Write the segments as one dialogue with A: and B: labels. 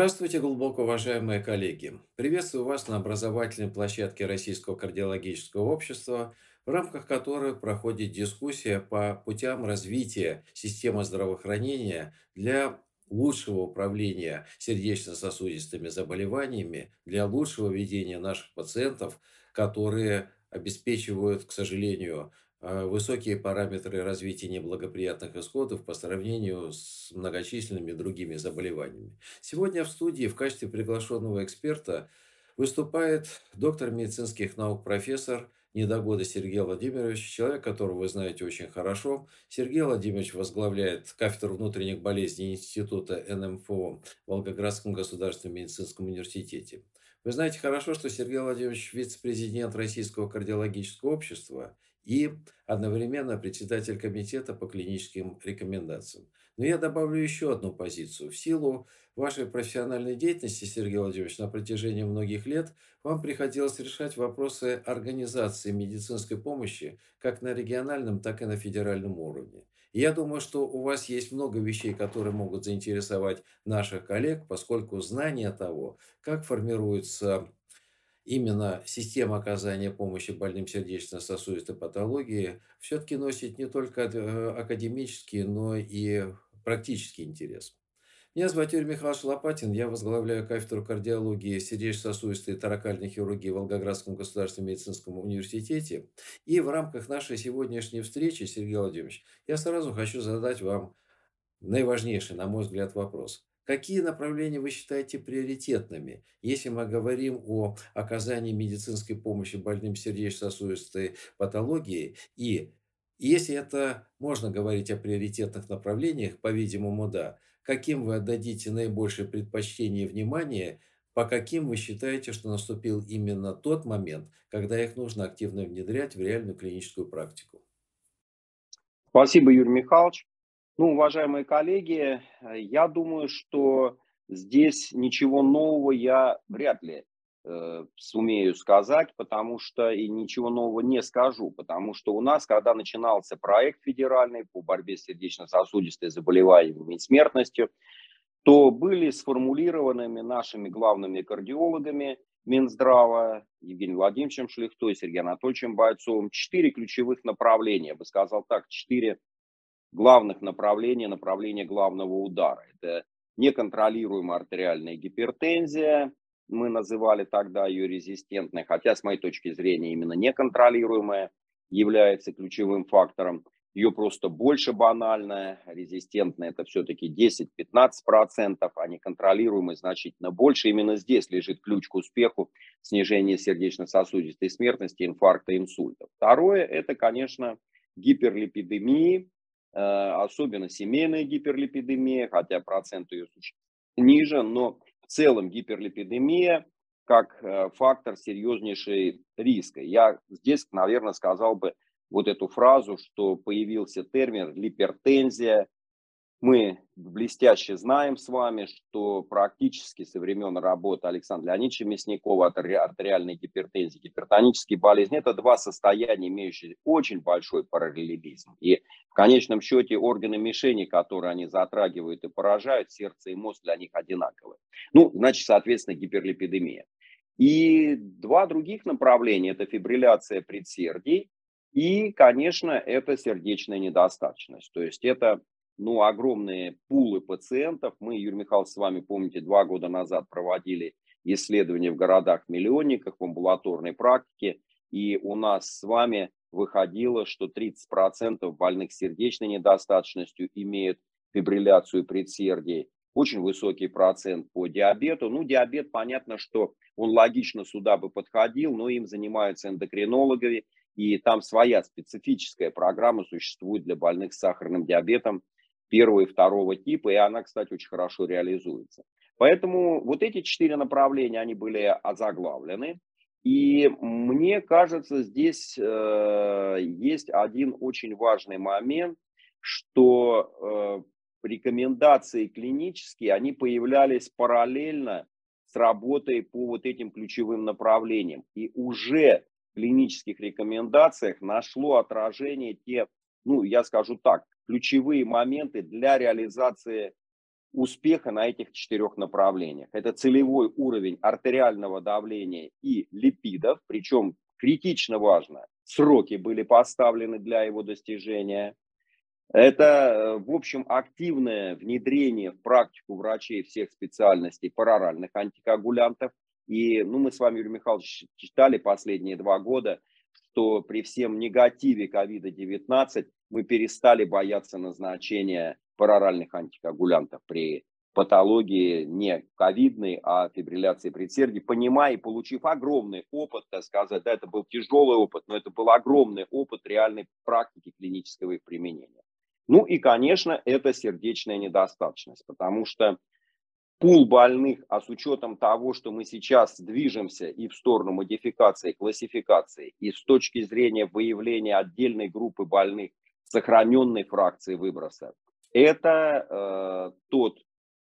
A: Здравствуйте, глубоко уважаемые коллеги! Приветствую вас на образовательной площадке Российского кардиологического общества, в рамках которой проходит дискуссия по путям развития системы здравоохранения для лучшего управления сердечно-сосудистыми заболеваниями, для лучшего ведения наших пациентов, которые обеспечивают, к сожалению, высокие параметры развития неблагоприятных исходов по сравнению с многочисленными другими заболеваниями. Сегодня в студии в качестве приглашенного эксперта выступает доктор медицинских наук, профессор Недогода Сергей Владимирович, человек, которого вы знаете очень хорошо. Сергей Владимирович возглавляет кафедру внутренних болезней Института НМФО в Волгоградском государственном медицинском университете. Вы знаете хорошо, что Сергей Владимирович вице-президент Российского кардиологического общества и одновременно председатель комитета по клиническим рекомендациям. Но я добавлю еще одну позицию. В силу вашей профессиональной деятельности, Сергей Владимирович, на протяжении многих лет вам приходилось решать вопросы организации медицинской помощи как на региональном, так и на федеральном уровне. Я думаю, что у вас есть много вещей, которые могут заинтересовать наших коллег, поскольку знание того, как формируется именно система оказания помощи больным сердечно-сосудистой патологии, все-таки носит не только э, академический, но и практический интерес. Меня зовут Юрий Михайлович Лопатин, я возглавляю кафедру кардиологии сердечно-сосудистой и таракальной хирургии в Волгоградском государственном медицинском университете. И в рамках нашей сегодняшней встречи, Сергей Владимирович, я сразу хочу задать вам наиважнейший, на мой взгляд, вопрос. Какие направления вы считаете приоритетными, если мы говорим о оказании медицинской помощи больным сердечно-сосудистой патологией и если это можно говорить о приоритетных направлениях, по-видимому, да, каким вы отдадите наибольшее предпочтение и внимание, по каким вы считаете, что наступил именно тот момент, когда их нужно активно внедрять в реальную клиническую практику?
B: Спасибо, Юрий Михайлович. Ну, уважаемые коллеги, я думаю, что здесь ничего нового я вряд ли э, сумею сказать, потому что и ничего нового не скажу, потому что у нас, когда начинался проект федеральный по борьбе с сердечно-сосудистой заболеваниями и смертностью, то были сформулированными нашими главными кардиологами Минздрава, Евгением Владимировичем Шлихтой, Сергеем Анатольевичем Бойцовым четыре ключевых направления, я бы сказал так, четыре главных направления, направления главного удара. Это неконтролируемая артериальная гипертензия, мы называли тогда ее резистентной, хотя с моей точки зрения именно неконтролируемая является ключевым фактором. Ее просто больше банальная, резистентная это все-таки 10-15%, а неконтролируемая значительно больше. Именно здесь лежит ключ к успеху снижения сердечно-сосудистой смертности, инфаркта, инсульта. Второе, это, конечно, гиперлипидемии, особенно семейная гиперлипидемия, хотя процент ее ниже, но целом гиперлипидемия как э, фактор серьезнейшей риска. Я здесь, наверное, сказал бы вот эту фразу, что появился термин липертензия, мы блестяще знаем с вами, что практически со времен работы Александра Леонидовича Мясникова артериальной гипертензии, гипертонические болезни – это два состояния, имеющие очень большой параллелизм. И в конечном счете органы мишени, которые они затрагивают и поражают, сердце и мозг для них одинаковые. Ну, значит, соответственно, гиперлипидемия. И два других направления – это фибрилляция предсердий и, конечно, это сердечная недостаточность. То есть это ну, огромные пулы пациентов. Мы, Юрий Михайлович, с вами, помните, два года назад проводили исследования в городах-миллионниках, в амбулаторной практике, и у нас с вами выходило, что 30% больных сердечной недостаточностью имеют фибрилляцию предсердий. Очень высокий процент по диабету. Ну, диабет, понятно, что он логично сюда бы подходил, но им занимаются эндокринологи, и там своя специфическая программа существует для больных с сахарным диабетом, первого и второго типа, и она, кстати, очень хорошо реализуется. Поэтому вот эти четыре направления, они были озаглавлены. И мне кажется, здесь э, есть один очень важный момент, что э, рекомендации клинические, они появлялись параллельно с работой по вот этим ключевым направлениям. И уже в клинических рекомендациях нашло отражение те, ну, я скажу так, ключевые моменты для реализации успеха на этих четырех направлениях. Это целевой уровень артериального давления и липидов, причем критично важно, сроки были поставлены для его достижения. Это, э, в общем, активное внедрение в практику врачей всех специальностей пароральных антикоагулянтов. И ну, мы с вами, Юрий Михайлович, читали последние два года, что при всем негативе COVID-19 мы перестали бояться назначения пароральных антикоагулянтов при патологии не ковидной, а фибрилляции предсердий, понимая и получив огромный опыт, так сказать, да, это был тяжелый опыт, но это был огромный опыт реальной практики клинического их применения. Ну и, конечно, это сердечная недостаточность, потому что пул больных, а с учетом того, что мы сейчас движемся и в сторону модификации, классификации, и с точки зрения выявления отдельной группы больных сохраненной фракции выброса, это э, тот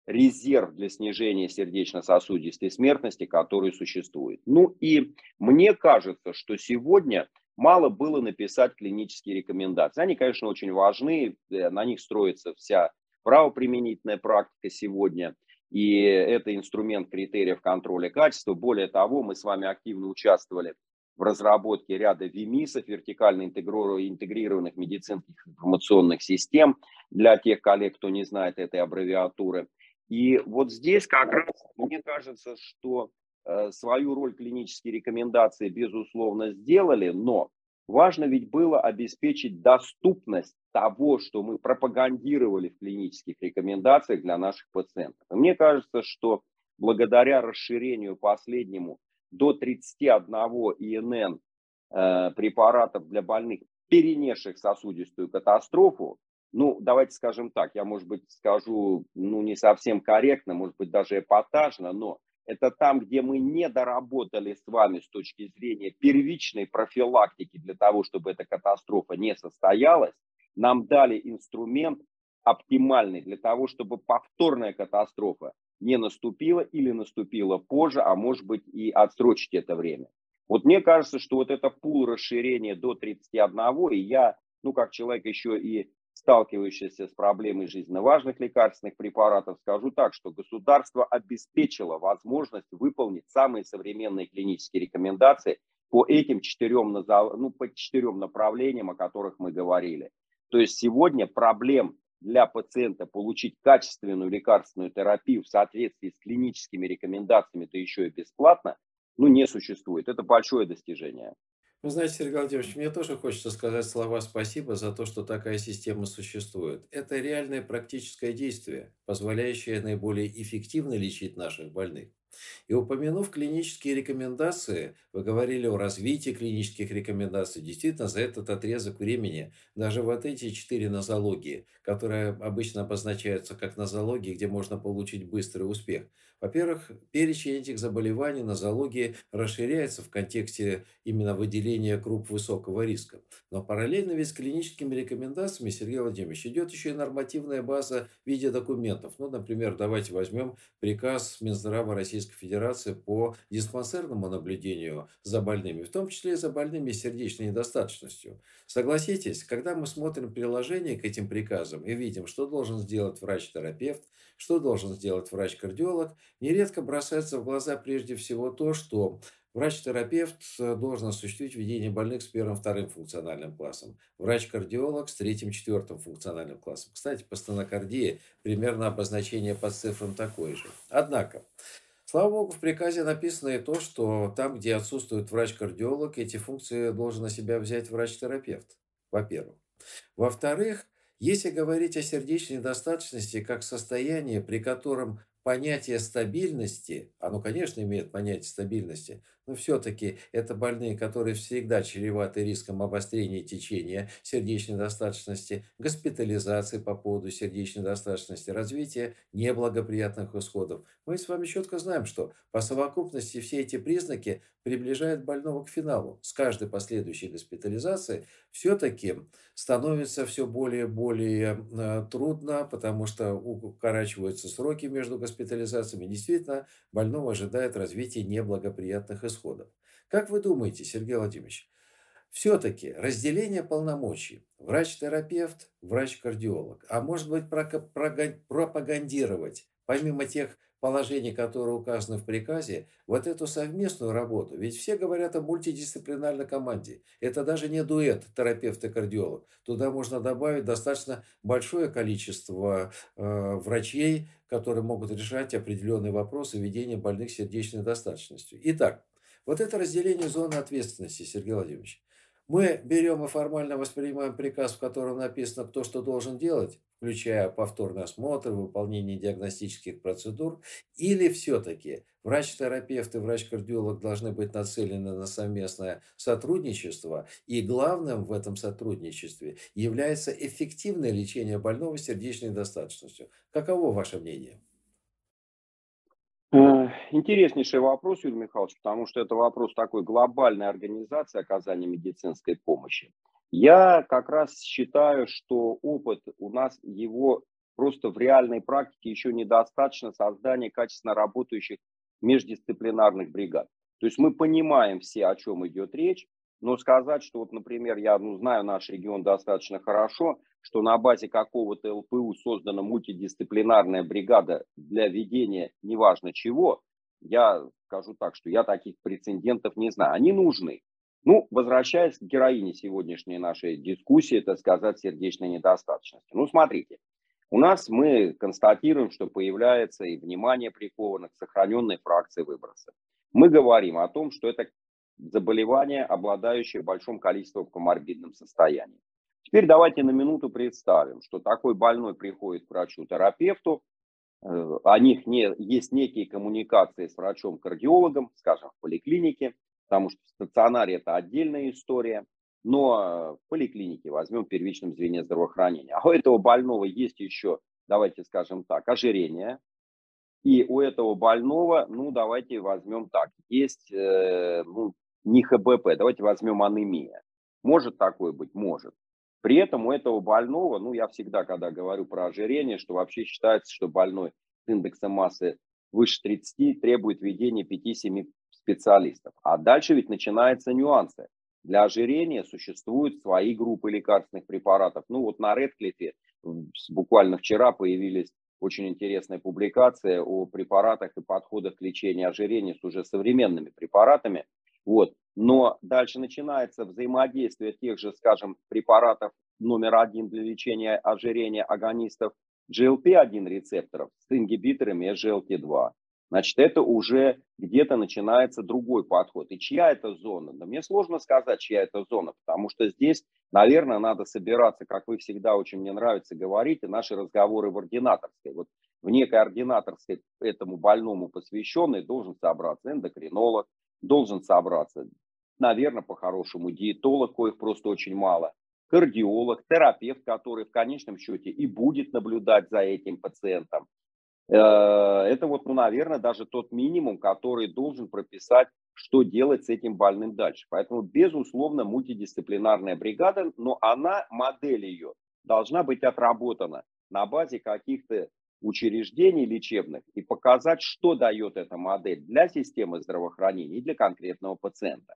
B: резерв для снижения сердечно-сосудистой смертности, который существует. Ну и мне кажется, что сегодня мало было написать клинические рекомендации. Они, конечно, очень важны, э, на них строится вся правоприменительная практика сегодня, и это инструмент критериев контроля качества. Более того, мы с вами активно участвовали в разработке ряда ВИМИСов, вертикально интегрированных медицинских информационных систем, для тех коллег, кто не знает этой аббревиатуры. И вот здесь как раз мне кажется, что Э, свою роль клинические рекомендации, безусловно, сделали, но важно ведь было обеспечить доступность того, что мы пропагандировали в клинических рекомендациях для наших пациентов. И мне кажется, что благодаря расширению последнему до 31 ИНН э, препаратов для больных, перенесших сосудистую катастрофу, ну, давайте скажем так, я, может быть, скажу, ну, не совсем корректно, может быть, даже эпатажно, но это там, где мы не доработали с вами с точки зрения первичной профилактики для того, чтобы эта катастрофа не состоялась, нам дали инструмент оптимальный для того, чтобы повторная катастрофа не наступила или наступила позже, а может быть и отсрочить это время. Вот мне кажется, что вот это пул расширения до 31, и я, ну как человек еще и сталкивающиеся с проблемой жизненно важных лекарственных препаратов, скажу так, что государство обеспечило возможность выполнить самые современные клинические рекомендации по этим четырем, ну, по четырем направлениям, о которых мы говорили. То есть сегодня проблем для пациента получить качественную лекарственную терапию в соответствии с клиническими рекомендациями, да еще и бесплатно, ну, не существует. Это большое достижение.
A: Вы знаете, Сергей Владимирович, мне тоже хочется сказать слова спасибо за то, что такая система существует. Это реальное практическое действие, позволяющее наиболее эффективно лечить наших больных. И упомянув клинические рекомендации, вы говорили о развитии клинических рекомендаций. Действительно, за этот отрезок времени даже вот эти четыре нозологии, которые обычно обозначаются как нозологии, где можно получить быстрый успех. Во-первых, перечень этих заболеваний нозологии расширяется в контексте именно выделения групп высокого риска. Но параллельно ведь с клиническими рекомендациями, Сергей Владимирович, идет еще и нормативная база в виде документов. Ну, например, давайте возьмем приказ Минздрава Российской Российской Федерации по диспансерному наблюдению за больными, в том числе и за больными с сердечной недостаточностью. Согласитесь, когда мы смотрим приложение к этим приказам и видим, что должен сделать врач-терапевт, что должен сделать врач-кардиолог, нередко бросается в глаза прежде всего то, что Врач-терапевт э, должен осуществить ведение больных с первым-вторым функциональным классом. Врач-кардиолог с третьим-четвертым функциональным классом. Кстати, по стенокардии примерно обозначение по цифрам такое же. Однако, Слава богу, в приказе написано и то, что там, где отсутствует врач-кардиолог, эти функции должен на себя взять врач-терапевт, во-первых. Во-вторых, если говорить о сердечной недостаточности как состоянии, при котором понятие стабильности, оно, конечно, имеет понятие стабильности, но все-таки это больные, которые всегда чреваты риском обострения течения сердечной недостаточности, госпитализации по поводу сердечной недостаточности, развития неблагоприятных исходов. Мы с вами четко знаем, что по совокупности все эти признаки приближают больного к финалу. С каждой последующей госпитализацией все-таки становится все более и более э, трудно, потому что укорачиваются сроки между госпитализациями. Действительно, больного ожидает развитие неблагоприятных исходов. Как вы думаете, Сергей Владимирович, все-таки разделение полномочий. Врач-терапевт, врач-кардиолог. А может быть пропагандировать, помимо тех положений, которые указаны в приказе, вот эту совместную работу. Ведь все говорят о мультидисциплинарной команде. Это даже не дуэт терапевт и кардиолог. Туда можно добавить достаточно большое количество э, врачей, которые могут решать определенные вопросы ведения больных сердечной достаточностью. Итак, вот это разделение зоны ответственности, Сергей Владимирович. Мы берем и формально воспринимаем приказ, в котором написано, кто что должен делать, включая повторный осмотр, выполнение диагностических процедур, или все-таки врач-терапевт и врач-кардиолог должны быть нацелены на совместное сотрудничество, и главным в этом сотрудничестве является эффективное лечение больного сердечной достаточностью. Каково ваше мнение?
B: Интереснейший вопрос, Юрий Михайлович, потому что это вопрос такой глобальной организации оказания медицинской помощи. Я как раз считаю, что опыт у нас, его просто в реальной практике еще недостаточно создания качественно работающих междисциплинарных бригад. То есть мы понимаем все, о чем идет речь, но сказать, что вот, например, я ну, знаю наш регион достаточно хорошо, что на базе какого-то ЛПУ создана мультидисциплинарная бригада для ведения неважно чего, я скажу так, что я таких прецедентов не знаю. Они нужны. Ну, возвращаясь к героине сегодняшней нашей дискуссии, это сказать, сердечной недостаточности. Ну, смотрите, у нас мы констатируем, что появляется и внимание приковано к сохраненной фракции выброса. Мы говорим о том, что это заболевание, обладающее большим количеством коморбидным состоянием. Теперь давайте на минуту представим, что такой больной приходит к врачу-терапевту, э, о них не, есть некие коммуникации с врачом-кардиологом, скажем, в поликлинике, потому что в стационаре это отдельная история, но в поликлинике, возьмем первичном звене здравоохранения, а у этого больного есть еще, давайте скажем так, ожирение, и у этого больного, ну, давайте возьмем так, есть, э, ну, не ХБП, давайте возьмем анемия. Может такое быть? Может. При этом у этого больного, ну, я всегда, когда говорю про ожирение, что вообще считается, что больной с индексом массы выше 30 требует введения 5-7 специалистов. А дальше ведь начинаются нюансы. Для ожирения существуют свои группы лекарственных препаратов. Ну вот на Редклифе буквально вчера появились очень интересная публикация о препаратах и подходах к лечению ожирения с уже современными препаратами. Вот. Но дальше начинается взаимодействие тех же, скажем, препаратов номер один для лечения ожирения агонистов GLP-1 рецепторов с ингибиторами SGLT2. Значит, это уже где-то начинается другой подход. И чья это зона? Да мне сложно сказать, чья это зона, потому что здесь, наверное, надо собираться, как вы всегда очень мне нравится говорить, наши разговоры в ординаторской. Вот в некой ординаторской этому больному посвященной должен собраться эндокринолог, должен собраться наверное, по-хорошему диетолог, коих просто очень мало, кардиолог, терапевт, который в конечном счете и будет наблюдать за этим пациентом. Э, это вот, ну, наверное, даже тот минимум, который должен прописать, что делать с этим больным дальше. Поэтому, безусловно, мультидисциплинарная бригада, но она, модель ее, должна быть отработана на базе каких-то учреждений лечебных и показать, что дает эта модель для системы здравоохранения и для конкретного пациента.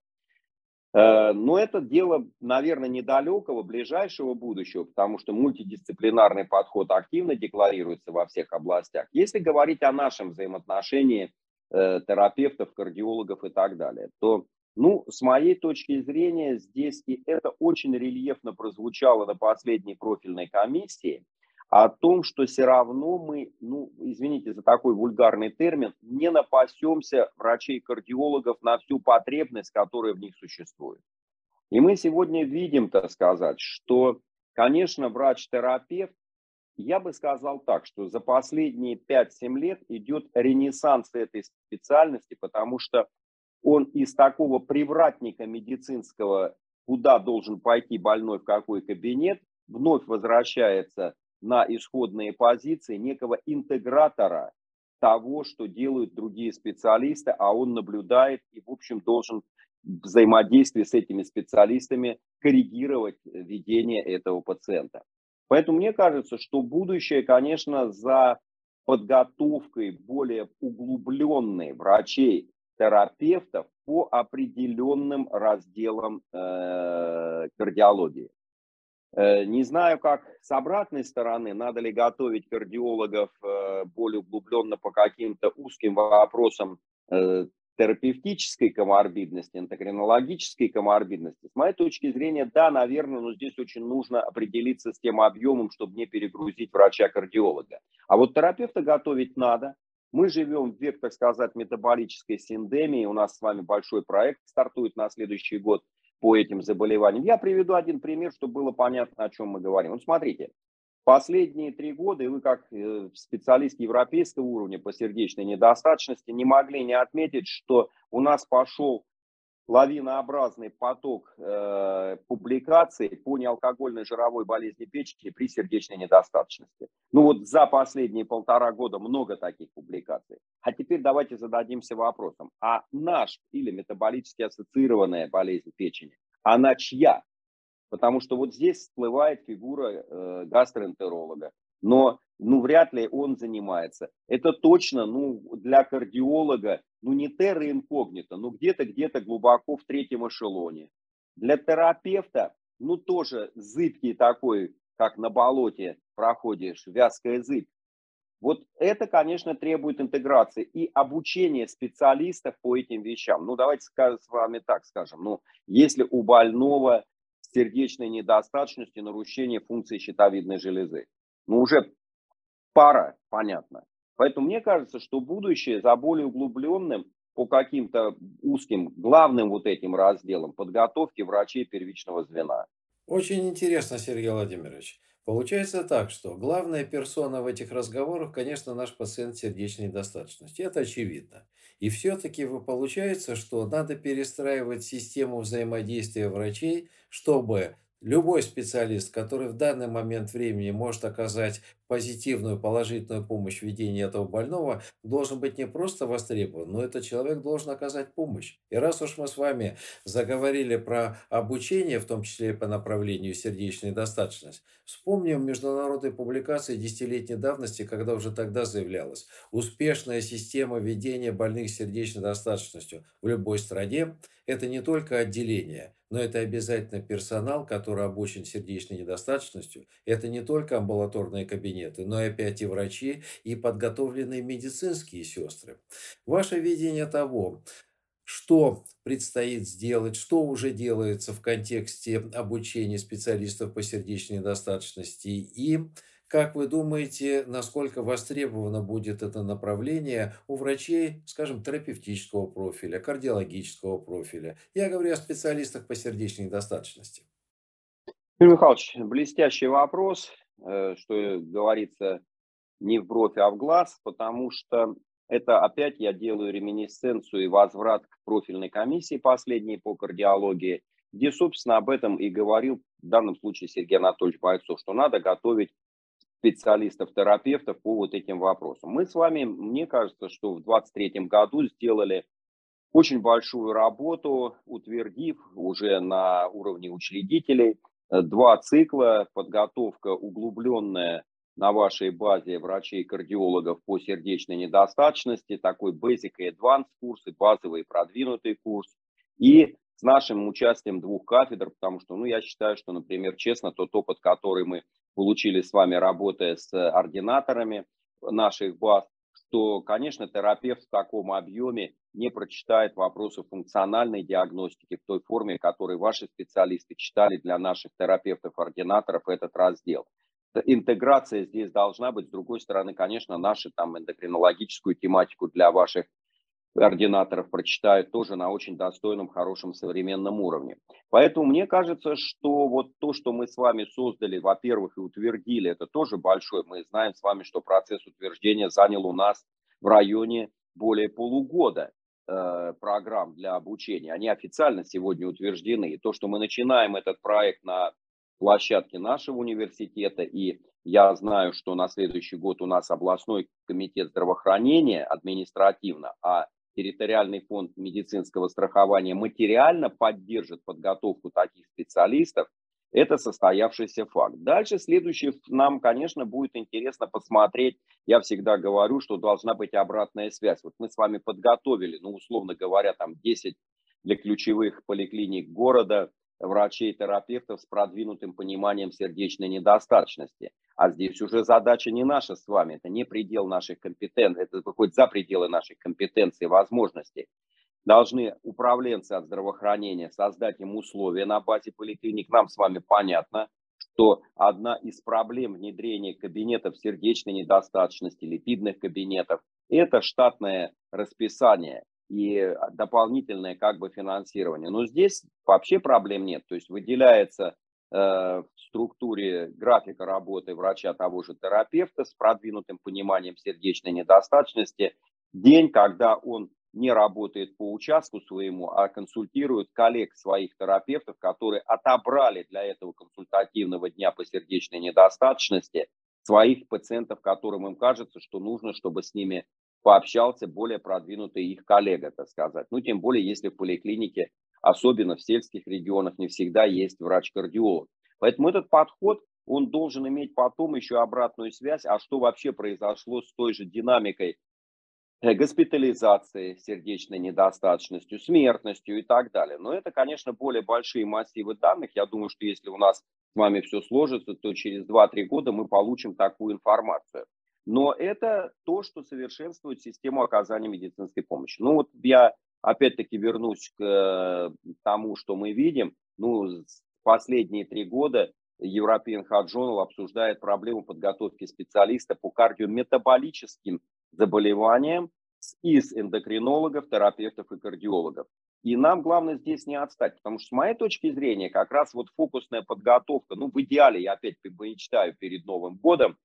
B: Э, но это дело, наверное, недалекого, ближайшего будущего, потому что мультидисциплинарный подход активно декларируется во всех областях. Если говорить о нашем взаимоотношении э, терапевтов, кардиологов и так далее, то, ну, с моей точки зрения, здесь и это очень рельефно прозвучало на последней профильной комиссии – о том, что все равно мы, ну, извините за такой вульгарный термин, не напасемся врачей-кардиологов на всю потребность, которая в них существует. И мы сегодня видим, так сказать, что, конечно, врач-терапевт, я бы сказал так, что за последние 5-7 лет идет ренессанс этой специальности, потому что он из такого привратника медицинского, куда должен пойти больной, в какой кабинет, вновь возвращается на исходные позиции некого интегратора того, что делают другие специалисты, а он наблюдает и, в общем, должен взаимодействие с этими специалистами коррегировать ведение этого пациента. Поэтому мне кажется, что будущее, конечно, за подготовкой более углубленной врачей, терапевтов по определенным разделам э, кардиологии. Э, не знаю, как с обратной стороны, надо ли готовить кардиологов э, более углубленно по каким-то узким вопросам э, терапевтической коморбидности, эндокринологической коморбидности. С моей точки зрения, да, наверное, но здесь очень нужно определиться с тем объемом, чтобы не перегрузить врача-кардиолога. А вот терапевта готовить надо. Мы живем в век, так сказать, метаболической синдемии. У нас с вами большой проект стартует на следующий год по этим заболеваниям. Я приведу один пример, чтобы было понятно, о чем мы говорим. Вот смотрите, последние три года, вы как э, специалист европейского уровня по сердечной недостаточности не могли не отметить, что у нас пошел лавинообразный поток э, публикаций по неалкогольной жировой болезни печени при сердечной недостаточности. Ну вот за последние полтора года много таких публикаций. А теперь давайте зададимся вопросом, а наш или метаболически ассоциированная болезнь печени, она чья? Потому что вот здесь всплывает фигура э, гастроэнтеролога. Но ну, вряд ли он занимается. Это точно ну, для кардиолога, ну не терра инкогнито, но где-то, где-то глубоко в третьем эшелоне. Для терапевта, ну тоже зыбкий такой, как на болоте проходишь, вязкая зыбь. Вот это, конечно, требует интеграции и обучения специалистов по этим вещам. Ну, давайте с вами так скажем. Ну, если у больного сердечной недостаточности, нарушение функции щитовидной железы. Ну, уже пара, понятно. Поэтому мне кажется, что будущее за более углубленным по каким-то узким, главным вот этим разделам подготовки врачей первичного звена.
A: Очень интересно, Сергей Владимирович. Получается так, что главная персона в этих разговорах, конечно, наш пациент сердечной недостаточности. Это очевидно. И все-таки получается, что надо перестраивать систему взаимодействия врачей, чтобы Любой специалист, который в данный момент времени может оказать позитивную, положительную помощь в ведении этого больного, должен быть не просто востребован, но этот человек должен оказать помощь. И раз уж мы с вами заговорили про обучение, в том числе и по направлению сердечной достаточности, вспомним международные публикации десятилетней давности, когда уже тогда заявлялось, успешная система ведения больных сердечной достаточностью в любой стране – это не только отделение, но это обязательно персонал, который обучен сердечной недостаточностью. Это не только амбулаторные кабинеты, но и опять и врачи, и подготовленные медицинские сестры. Ваше видение того, что предстоит сделать, что уже делается в контексте обучения специалистов по сердечной недостаточности и как вы думаете, насколько востребовано будет это направление у врачей, скажем, терапевтического профиля, кардиологического профиля? Я говорю о специалистах по сердечной недостаточности.
B: Юрий Михайлович, блестящий вопрос, что говорится не в бровь, а в глаз, потому что это опять я делаю реминисценцию и возврат к профильной комиссии последней по кардиологии, где, собственно, об этом и говорил в данном случае Сергей Анатольевич Бойцов, что надо готовить специалистов, терапевтов по вот этим вопросам. Мы с вами, мне кажется, что в 2023 году сделали очень большую работу, утвердив уже на уровне учредителей э, два цикла, подготовка углубленная на вашей базе врачей-кардиологов по сердечной недостаточности, такой Basic и Advanced курс, и базовый продвинутый курс, и с нашим участием двух кафедр, потому что, ну, я считаю, что, например, честно, тот опыт, который мы получили с вами, работая с ординаторами наших баз, что, конечно, терапевт в таком объеме не прочитает вопросы функциональной диагностики в той форме, которой ваши специалисты читали для наших терапевтов-ординаторов этот раздел. Интеграция здесь должна быть. С другой стороны, конечно, нашу там эндокринологическую тематику для ваших ординаторов прочитают тоже на очень достойном, хорошем, современном уровне. Поэтому мне кажется, что вот то, что мы с вами создали, во-первых, и утвердили, это тоже большое. Мы знаем с вами, что процесс утверждения занял у нас в районе более полугода э, программ для обучения. Они официально сегодня утверждены. И то, что мы начинаем этот проект на площадке нашего университета, и я знаю, что на следующий год у нас областной комитет здравоохранения административно, а территориальный фонд медицинского страхования материально поддержит подготовку таких специалистов, это состоявшийся факт. Дальше следующее нам, конечно, будет интересно посмотреть. Я всегда говорю, что должна быть обратная связь. Вот мы с вами подготовили, ну, условно говоря, там 10 для ключевых поликлиник города врачей-терапевтов с продвинутым пониманием сердечной недостаточности. А здесь уже задача не наша с вами, это не предел наших компетенций, это выходит за пределы нашей компетенции и возможностей. Должны управленцы от здравоохранения создать им условия на базе поликлиник. Нам с вами понятно, что одна из проблем внедрения кабинетов сердечной недостаточности, липидных кабинетов, это штатное расписание и дополнительное как бы финансирование. Но здесь вообще проблем нет. То есть выделяется э, в структуре графика работы врача того же терапевта с продвинутым пониманием сердечной недостаточности день, когда он не работает по участку своему, а консультирует коллег своих терапевтов, которые отобрали для этого консультативного дня по сердечной недостаточности своих пациентов, которым им кажется, что нужно, чтобы с ними пообщался более продвинутый их коллега, так сказать. Ну, тем более, если в поликлинике, особенно в сельских регионах, не всегда есть врач-кардиолог. Поэтому этот подход, он должен иметь потом еще обратную связь, а что вообще произошло с той же динамикой Э, госпитализацией, сердечной недостаточностью, смертностью и так далее. Но это, конечно, более большие массивы данных. Я думаю, что если у нас с вами все сложится, то через 2-3 года мы получим такую информацию. Но это то, что совершенствует систему оказания медицинской помощи. Ну вот я опять-таки вернусь к э, тому, что мы видим. Ну, последние три года European Heart Journal обсуждает проблему подготовки специалиста по кардиометаболическим заболеваниям из эндокринологов, терапевтов и кардиологов. И нам главное здесь не отстать, потому что с моей точки зрения как раз вот фокусная подготовка, ну в идеале, я опять мечтаю перед Новым годом,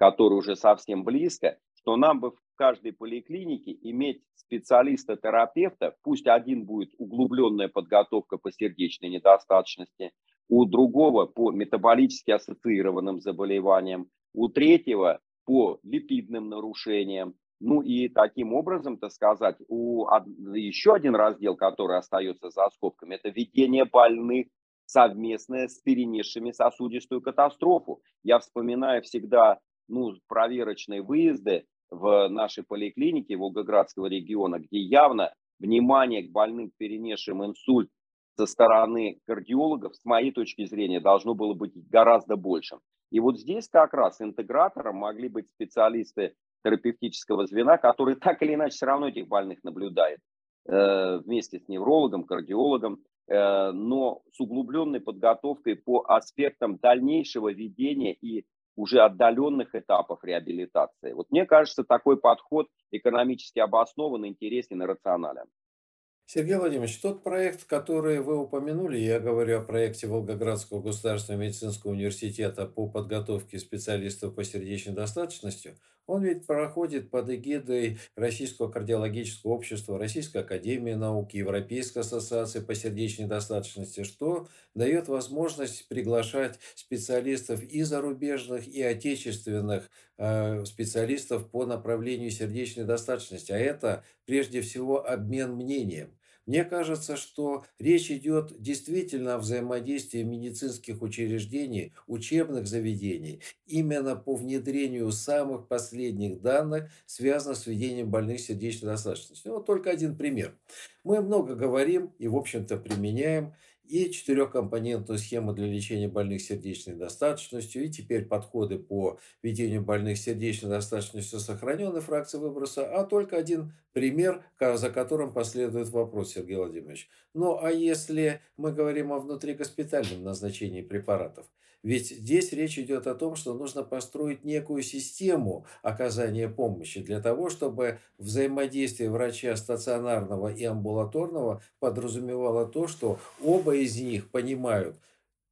B: который уже совсем близко, что нам бы в каждой поликлинике иметь специалиста-терапевта, пусть один будет углубленная подготовка по сердечной недостаточности, у другого по метаболически ассоциированным заболеваниям, у третьего по липидным нарушениям. Ну и таким образом, так сказать, у еще один раздел, который остается за скобками, это ведение больных совместное с перенесшими сосудистую катастрофу. Я вспоминаю всегда ну, проверочные выезды в нашей поликлинике Волгоградского региона, где явно внимание к больным, перенесшим инсульт со стороны кардиологов, с моей точки зрения, должно было быть гораздо большим. И вот здесь как раз интегратором могли быть специалисты терапевтического звена, которые так или иначе все равно этих больных наблюдают э, вместе с неврологом, кардиологом, э, но с углубленной подготовкой по аспектам дальнейшего ведения и уже отдаленных этапов реабилитации. Вот мне кажется, такой подход экономически обоснован, интересен и рационален.
A: Сергей Владимирович, тот проект, который вы упомянули, я говорю о проекте Волгоградского государственного медицинского университета по подготовке специалистов по сердечной достаточности, он ведь проходит под эгидой Российского кардиологического общества, Российской академии наук, Европейской ассоциации по сердечной достаточности, что дает возможность приглашать специалистов и зарубежных, и отечественных э, специалистов по направлению сердечной достаточности. А это прежде всего обмен мнением. Мне кажется, что речь идет действительно о взаимодействии медицинских учреждений, учебных заведений, именно по внедрению самых последних данных, связанных с введением больных сердечной достаточностью. Вот только один пример. Мы много говорим и, в общем-то, применяем и четырехкомпонентную схему для лечения больных сердечной достаточностью, и теперь подходы по ведению больных сердечной достаточностью сохраненной фракции выброса, а только один пример, за которым последует вопрос, Сергей Владимирович. Ну, а если мы говорим о внутригоспитальном назначении препаратов? Ведь здесь речь идет о том, что нужно построить некую систему оказания помощи для того, чтобы взаимодействие врача стационарного и амбулаторного подразумевало то, что оба из них понимают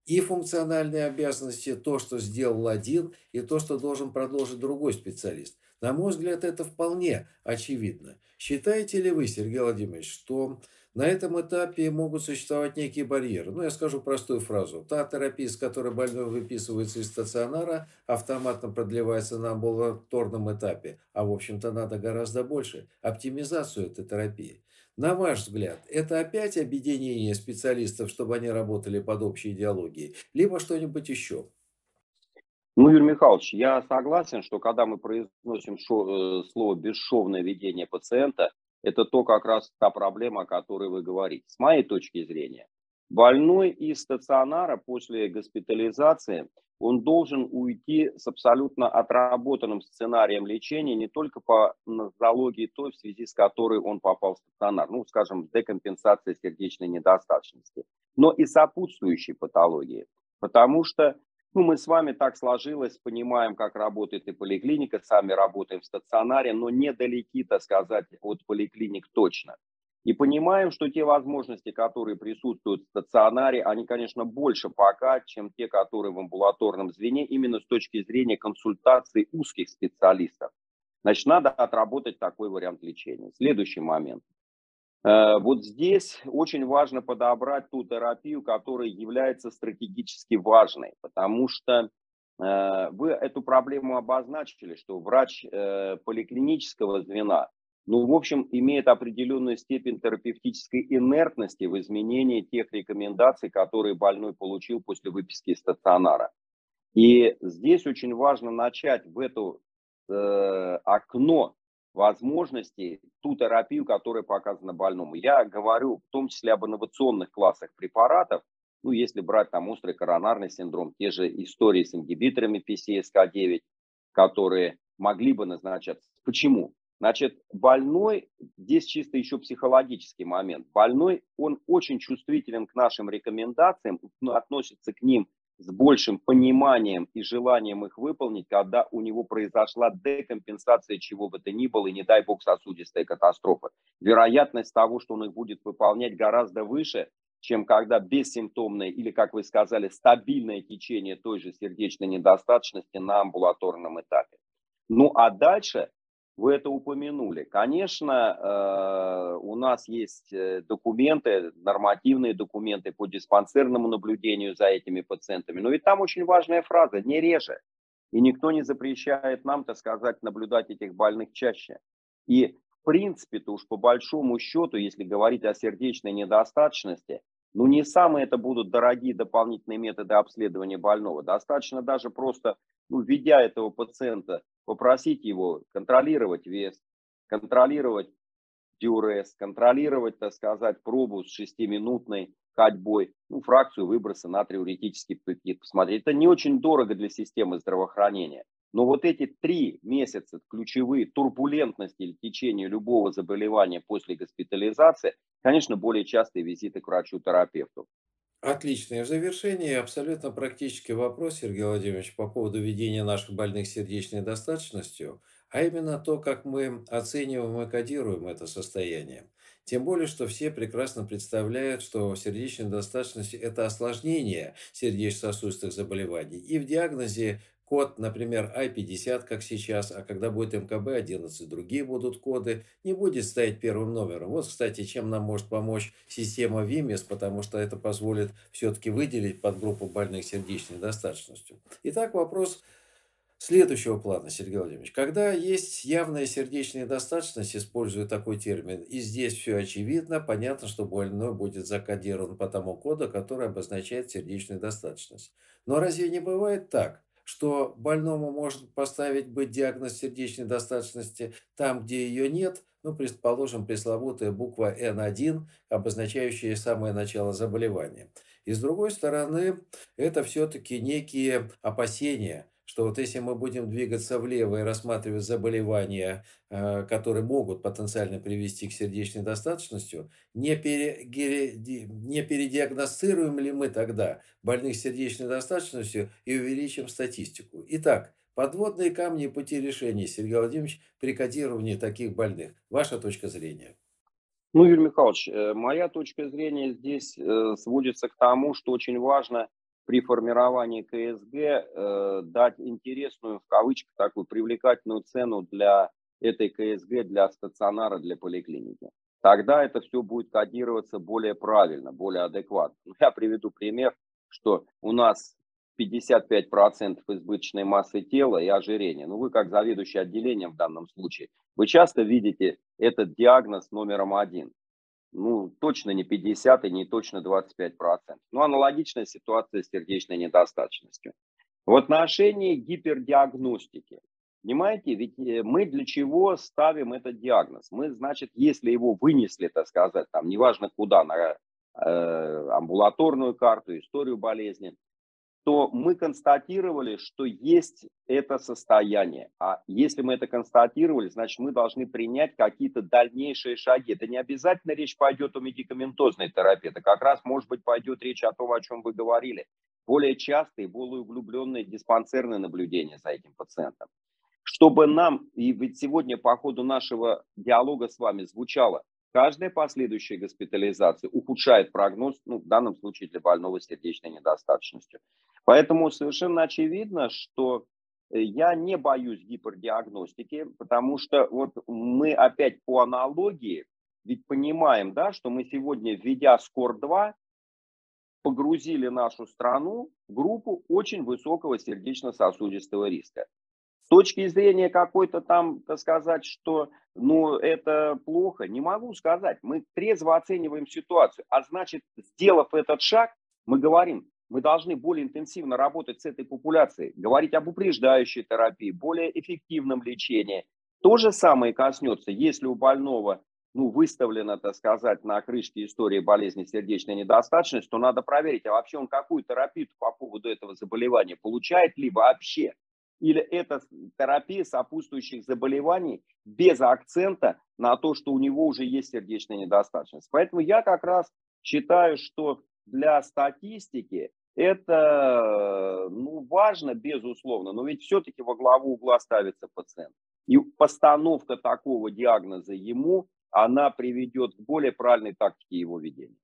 A: и функциональные обязанности, то, что сделал один, и то, что должен продолжить другой специалист. На мой взгляд, это вполне очевидно. Считаете ли вы, Сергей Владимирович, что на этом этапе могут существовать некие барьеры. Ну, я скажу простую фразу. Та терапия, с которой больной выписывается из стационара, автоматно продлевается на амбулаторном этапе. А, в общем-то, надо гораздо больше. Оптимизацию этой терапии. На ваш взгляд, это опять объединение специалистов, чтобы они работали под общей идеологией, либо что-нибудь еще?
B: Ну, Юрий Михайлович, я согласен, что когда мы произносим шо, э, слово «бесшовное ведение пациента», это то как раз та проблема, о которой вы говорите. С моей точки зрения, больной из стационара после госпитализации, он должен уйти с абсолютно отработанным сценарием лечения не только по нозологии той, в связи с которой он попал в стационар, ну, скажем, декомпенсация сердечной недостаточности, но и сопутствующей патологии. Потому что ну, мы с вами так сложилось, понимаем, как работает и поликлиника, сами работаем в стационаре, но недалеки, так сказать, от поликлиник точно. И понимаем, что те возможности, которые присутствуют в стационаре, они, конечно, больше пока, чем те, которые в амбулаторном звене, именно с точки зрения консультации узких специалистов. Значит, надо отработать такой вариант лечения. Следующий момент. Э, вот здесь очень важно подобрать ту терапию, которая является стратегически важной, потому что э, вы эту проблему обозначили, что врач э, поликлинического звена, ну, в общем, имеет определенную степень терапевтической инертности в изменении тех рекомендаций, которые больной получил после выписки из стационара. И здесь очень важно начать в это окно возможностей ту терапию, которая показана больному. Я говорю в том числе об инновационных классах препаратов, ну, если брать там острый коронарный синдром, те же истории с ингибиторами PCSK9, которые могли бы назначаться. Почему? Значит, больной, здесь чисто еще психологический момент, больной, он очень чувствителен к нашим рекомендациям, относится к ним с большим пониманием и желанием их выполнить, когда у него произошла декомпенсация чего бы то ни было, и не дай бог сосудистая катастрофа. Вероятность того, что он их будет выполнять, гораздо выше, чем когда бессимптомное или, как вы сказали, стабильное течение той же сердечной недостаточности на амбулаторном этапе. Ну а дальше вы это упомянули. Конечно, э, у нас есть э, документы, нормативные документы по диспансерному наблюдению за этими пациентами. Но ведь там очень важная фраза «не реже». И никто не запрещает нам, так сказать, наблюдать этих больных чаще. И в принципе-то уж по большому счету, если говорить о сердечной недостаточности, ну не самые это будут дорогие дополнительные методы обследования больного. Достаточно даже просто, ну, введя этого пациента попросить его контролировать вес, контролировать диурез, контролировать, так сказать, пробу с шестиминутной ходьбой, ну, фракцию выброса натриуретический пептид посмотреть. Это не очень дорого для системы здравоохранения. Но вот эти три месяца ключевые турбулентности или течения любого заболевания после госпитализации, конечно, более частые визиты к врачу-терапевту.
A: Отличное в завершение абсолютно практический вопрос, Сергей Владимирович, по поводу ведения наших больных сердечной достаточностью, а именно то, как мы оцениваем и кодируем это состояние. Тем более, что все прекрасно представляют, что сердечная достаточность – это осложнение сердечно-сосудистых заболеваний. И в диагнозе код, например, I50, как сейчас, а когда будет МКБ-11, другие будут коды, не будет стоять первым номером. Вот, кстати, чем нам может помочь система ВИМЕС, потому что это позволит все-таки выделить подгруппу больных сердечной недостаточностью. Итак, вопрос следующего плана, Сергей Владимирович. Когда есть явная сердечная недостаточность, используя такой термин, и здесь все очевидно, понятно, что больной будет закодирован по тому коду, который обозначает сердечную недостаточность. Но разве не бывает так, что больному может поставить быть диагноз сердечной достаточности там, где ее нет, ну, предположим, пресловутая буква N1, обозначающая самое начало заболевания. И с другой стороны, это все-таки некие опасения – что вот если мы будем двигаться влево и рассматривать заболевания, э, которые могут потенциально привести к сердечной достаточности, не, пере, не передиагностируем ли мы тогда больных сердечной достаточностью и увеличим статистику? Итак, подводные камни пути решения, Сергей Владимирович, при кодировании таких больных. Ваша точка зрения?
B: Ну, Юрий Михайлович, э, моя точка зрения здесь э, сводится к тому, что очень важно при формировании КСГ э, дать интересную, в кавычках, такую привлекательную цену для этой КСГ, для стационара, для поликлиники. Тогда это все будет кодироваться более правильно, более адекватно. Ну, я приведу пример, что у нас 55% избыточной массы тела и ожирения. Ну, вы как заведующий отделением в данном случае, вы часто видите этот диагноз номером один ну, точно не 50 и не точно 25 процентов. Ну, аналогичная ситуация с сердечной недостаточностью. В отношении гипердиагностики. Понимаете, ведь э, мы для чего ставим этот диагноз? Мы, значит, если его вынесли, так сказать, там, неважно куда, на э, амбулаторную карту, историю болезни, то мы констатировали, что есть это состояние. А если мы это констатировали, значит, мы должны принять какие-то дальнейшие шаги. Это не обязательно речь пойдет о медикаментозной терапии, это как раз, может быть, пойдет речь о том, о чем вы говорили. Более частые, более углубленные диспансерные наблюдения за этим пациентом. Чтобы нам, и ведь сегодня по ходу нашего диалога с вами звучало, каждая последующая госпитализация ухудшает прогноз, ну, в данном случае для больного сердечной недостаточностью. Поэтому совершенно очевидно, что э, я не боюсь гипердиагностики, потому что вот мы опять по аналогии, ведь понимаем, да, что мы сегодня, введя СКОР-2, погрузили нашу страну в группу очень высокого сердечно-сосудистого риска. Точки зрения какой-то там, так сказать, что ну, это плохо, не могу сказать. Мы трезво оцениваем ситуацию. А значит, сделав этот шаг, мы говорим, мы должны более интенсивно работать с этой популяцией, говорить об упреждающей терапии, более эффективном лечении. То же самое коснется, если у больного ну, выставлено, так сказать, на крышке истории болезни сердечной недостаточности, то надо проверить, а вообще он какую терапию по поводу этого заболевания получает, либо вообще. Или это терапия сопутствующих заболеваний без акцента на то, что у него уже есть сердечная недостаточность. Поэтому я как раз считаю, что для статистики это ну, важно, безусловно, но ведь все-таки во главу угла ставится пациент. И постановка такого диагноза ему, она приведет к более правильной тактике его ведения.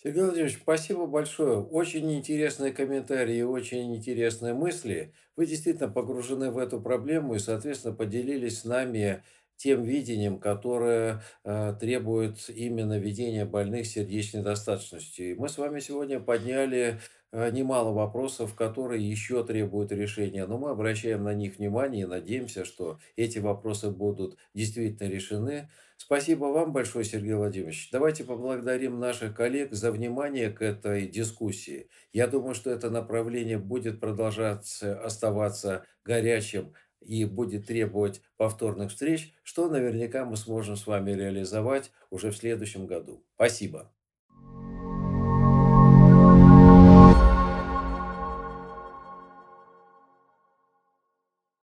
A: Сергей Владимирович, спасибо большое. Очень интересные комментарии, очень интересные мысли. Вы действительно погружены в эту проблему и, соответственно, поделились с нами тем видением, которое э, требует именно ведения больных сердечной недостаточностью. И мы с вами сегодня подняли э, немало вопросов, которые еще требуют решения, но мы обращаем на них внимание и надеемся, что эти вопросы будут действительно решены. Спасибо вам большое, Сергей Владимирович. Давайте поблагодарим наших коллег за внимание к этой дискуссии. Я думаю, что это направление будет продолжать оставаться горячим и будет требовать повторных встреч, что наверняка мы сможем с вами реализовать уже в следующем году. Спасибо.